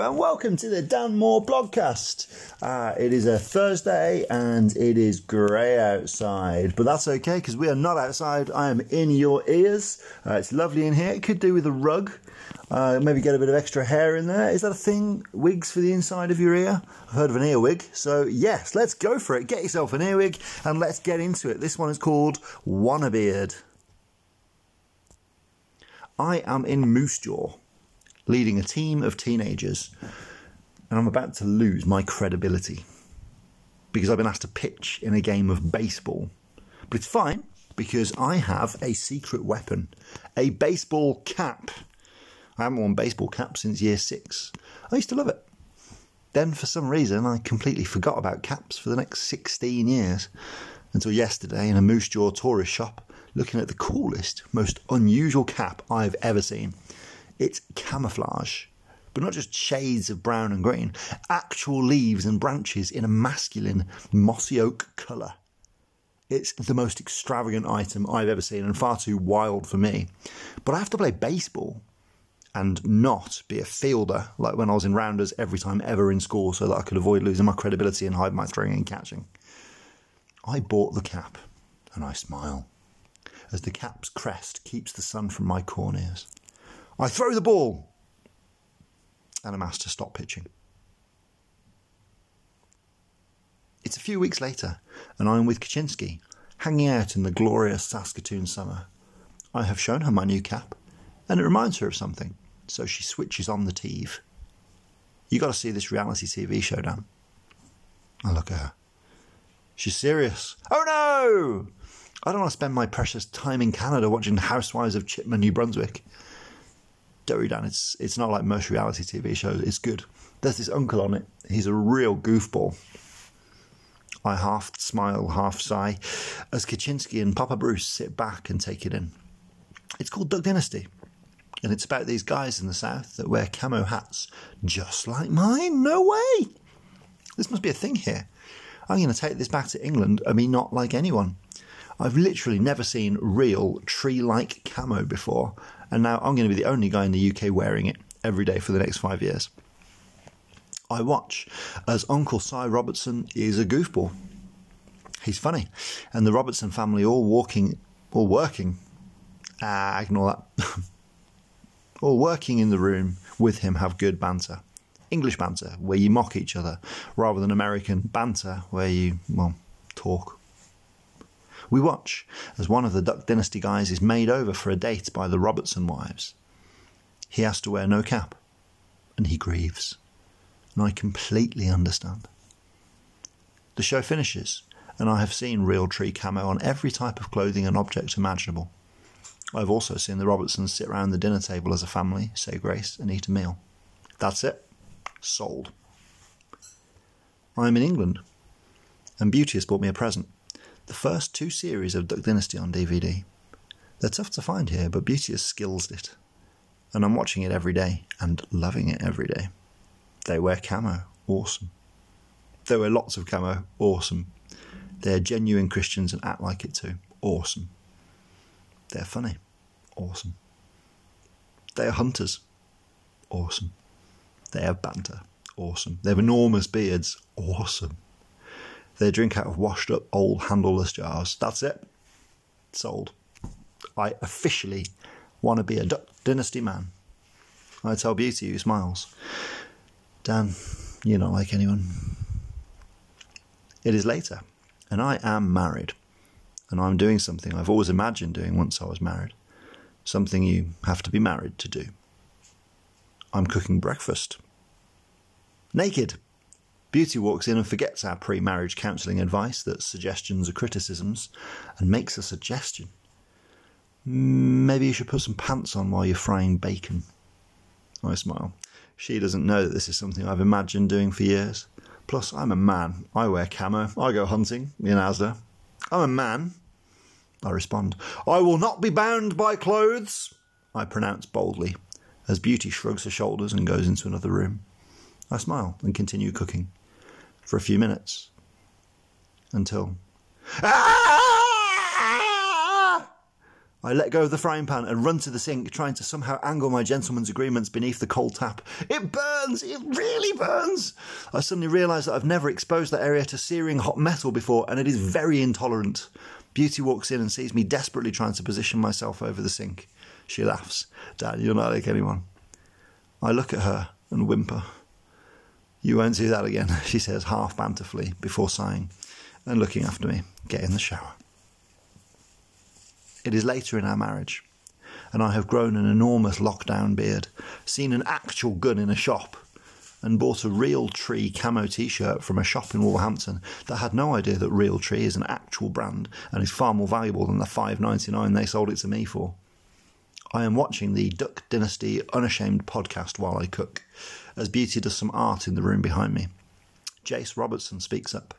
and welcome to the Dan Mohr blogcast. Uh, it is a Thursday and it is grey outside, but that's okay because we are not outside. I am in your ears. Uh, it's lovely in here. It could do with a rug. Uh, maybe get a bit of extra hair in there. Is that a thing? Wigs for the inside of your ear? I've heard of an earwig. So, yes, let's go for it. Get yourself an earwig and let's get into it. This one is called Wannabeard. I am in Moose Jaw leading a team of teenagers, and I'm about to lose my credibility because I've been asked to pitch in a game of baseball. But it's fine because I have a secret weapon a baseball cap. I haven't worn baseball caps since year six. I used to love it. Then, for some reason, I completely forgot about caps for the next 16 years until yesterday in a Moose Jaw tourist shop looking at the coolest, most unusual cap I've ever seen. It's camouflage, but not just shades of brown and green, actual leaves and branches in a masculine mossy oak colour. It's the most extravagant item I've ever seen and far too wild for me. But I have to play baseball and not be a fielder like when I was in rounders every time ever in school so that I could avoid losing my credibility and hide my throwing and catching. I bought the cap and I smile as the cap's crest keeps the sun from my corneas. I throw the ball. And I'm asked to stop pitching. It's a few weeks later, and I'm with Kaczynski, hanging out in the glorious Saskatoon summer. I have shown her my new cap, and it reminds her of something, so she switches on the TV. You got to see this reality TV show, Dan. I look at her. She's serious. Oh no! I don't want to spend my precious time in Canada watching Housewives of Chipman, New Brunswick. Dory Dan. It's it's not like most reality TV shows. It's good. There's this uncle on it. He's a real goofball. I half smile, half sigh, as Kaczynski and Papa Bruce sit back and take it in. It's called Duck Dynasty, and it's about these guys in the south that wear camo hats just like mine. No way! This must be a thing here. I'm going to take this back to England and be not like anyone. I've literally never seen Realtree like camo before, and now I'm going to be the only guy in the UK wearing it every day for the next five years. I watch as Uncle Si Robertson is a goofball. He's funny, and the Robertson family all walking, all working. Ah, ignore that. all working in the room with him have good banter. English banter, where you mock each other, rather than American banter, where you, well, talk. We watch as one of the Duck Dynasty guys is made over for a date by the Robertson wives. He has to wear no cap, and he grieves. And I completely understand. The show finishes, and I have seen Realtree camo on every type of clothing and object imaginable. I've also seen the Robertsons sit round the dinner table as a family, say grace, and eat a meal. That's it. Sold. I am in England, and Beauty has bought me a present the first two series of Duck Dynasty on DVD. They're tough to find here, but Beauty has skills it. And I'm watching it every day and loving it every day. They wear camo, awesome. They wear lots of camo, awesome. They're genuine Christians and act like it too, awesome. They're funny, awesome. They are hunters, awesome. They have banter, awesome. They have enormous beards, awesome. They drink out of washed up old handleless jars. That's it. Sold. I officially want to be a Dynasty man. I tell Beauty, who smiles, Dan, you're not like anyone. It is later, and I am married, and I'm doing something I've always imagined doing once I was married. Something you have to be married to do. I'm cooking breakfast. Naked. Beauty walks in and forgets our pre marriage counselling advice that suggestions are criticisms and makes a suggestion. Maybe you should put some pants on while you're frying bacon. I smile. She doesn't know that this is something I've imagined doing for years. Plus, I'm a man. I wear camo. I go hunting in Asda. I'm a man. I respond. I will not be bound by clothes, I pronounce boldly, as Beauty shrugs her shoulders and goes into another room. I smile and continue cooking for a few minutes until. I let go of the frying pan and run to the sink, trying to somehow angle my gentleman's agreements beneath the cold tap. It burns! It really burns! I suddenly realise that I've never exposed that area to searing hot metal before, and it is very intolerant. Beauty walks in and sees me desperately trying to position myself over the sink. She laughs. Dad, you're not like anyone. I look at her and whimper. You won't do that again, she says half banterfully before sighing and looking after me. Get in the shower. It is later in our marriage, and I have grown an enormous lockdown beard, seen an actual gun in a shop, and bought a Realtree camo t shirt from a shop in Wolverhampton that had no idea that Realtree is an actual brand and is far more valuable than the five ninety nine they sold it to me for. I am watching the Duck Dynasty Unashamed podcast while I cook, as Beauty does some art in the room behind me. Jace Robertson speaks up.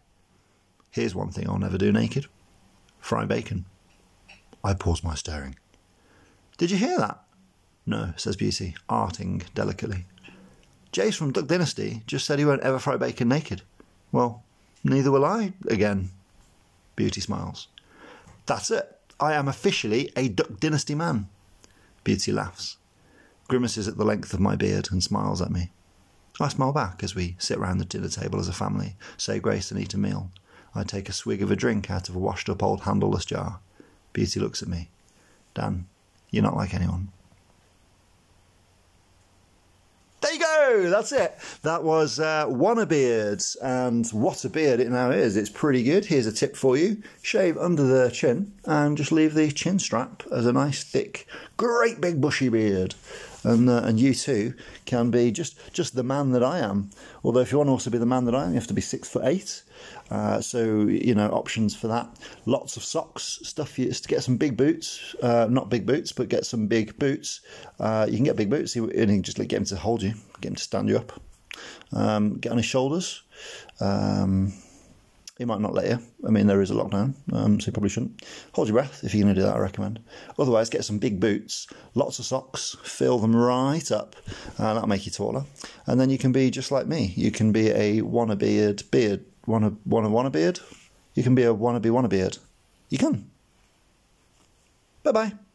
Here's one thing I'll never do naked fry bacon. I pause my staring. Did you hear that? No, says Beauty, arting delicately. Jace from Duck Dynasty just said he won't ever fry bacon naked. Well, neither will I again. Beauty smiles. That's it. I am officially a Duck Dynasty man. Beauty laughs, grimaces at the length of my beard, and smiles at me. I smile back as we sit round the dinner table as a family, say grace and eat a meal. I take a swig of a drink out of a washed up old handleless jar. Beauty looks at me. Dan, you're not like anyone. There you That's it. That was uh, Wannabeards, and what a beard it now is. It's pretty good. Here's a tip for you: shave under the chin and just leave the chin strap as a nice, thick, great big bushy beard. And uh, and you too can be just just the man that I am. Although if you want to also be the man that I am, you have to be six foot eight. Uh, so you know options for that. Lots of socks, stuff. You, to get some big boots, uh, not big boots, but get some big boots. Uh, you can get big boots, and you can just like, get them to hold you, get him to stand you up. Um, get on his shoulders. Um, he might not let you. I mean, there is a lockdown, um, so you probably shouldn't. Hold your breath if you're going to do that, I recommend. Otherwise, get some big boots, lots of socks, fill them right up, and that'll make you taller. And then you can be just like me. You can be a wanna beard, beard, wanna, wanna, wanna beard. You can be a wannabe wanna beard. You can. Bye bye.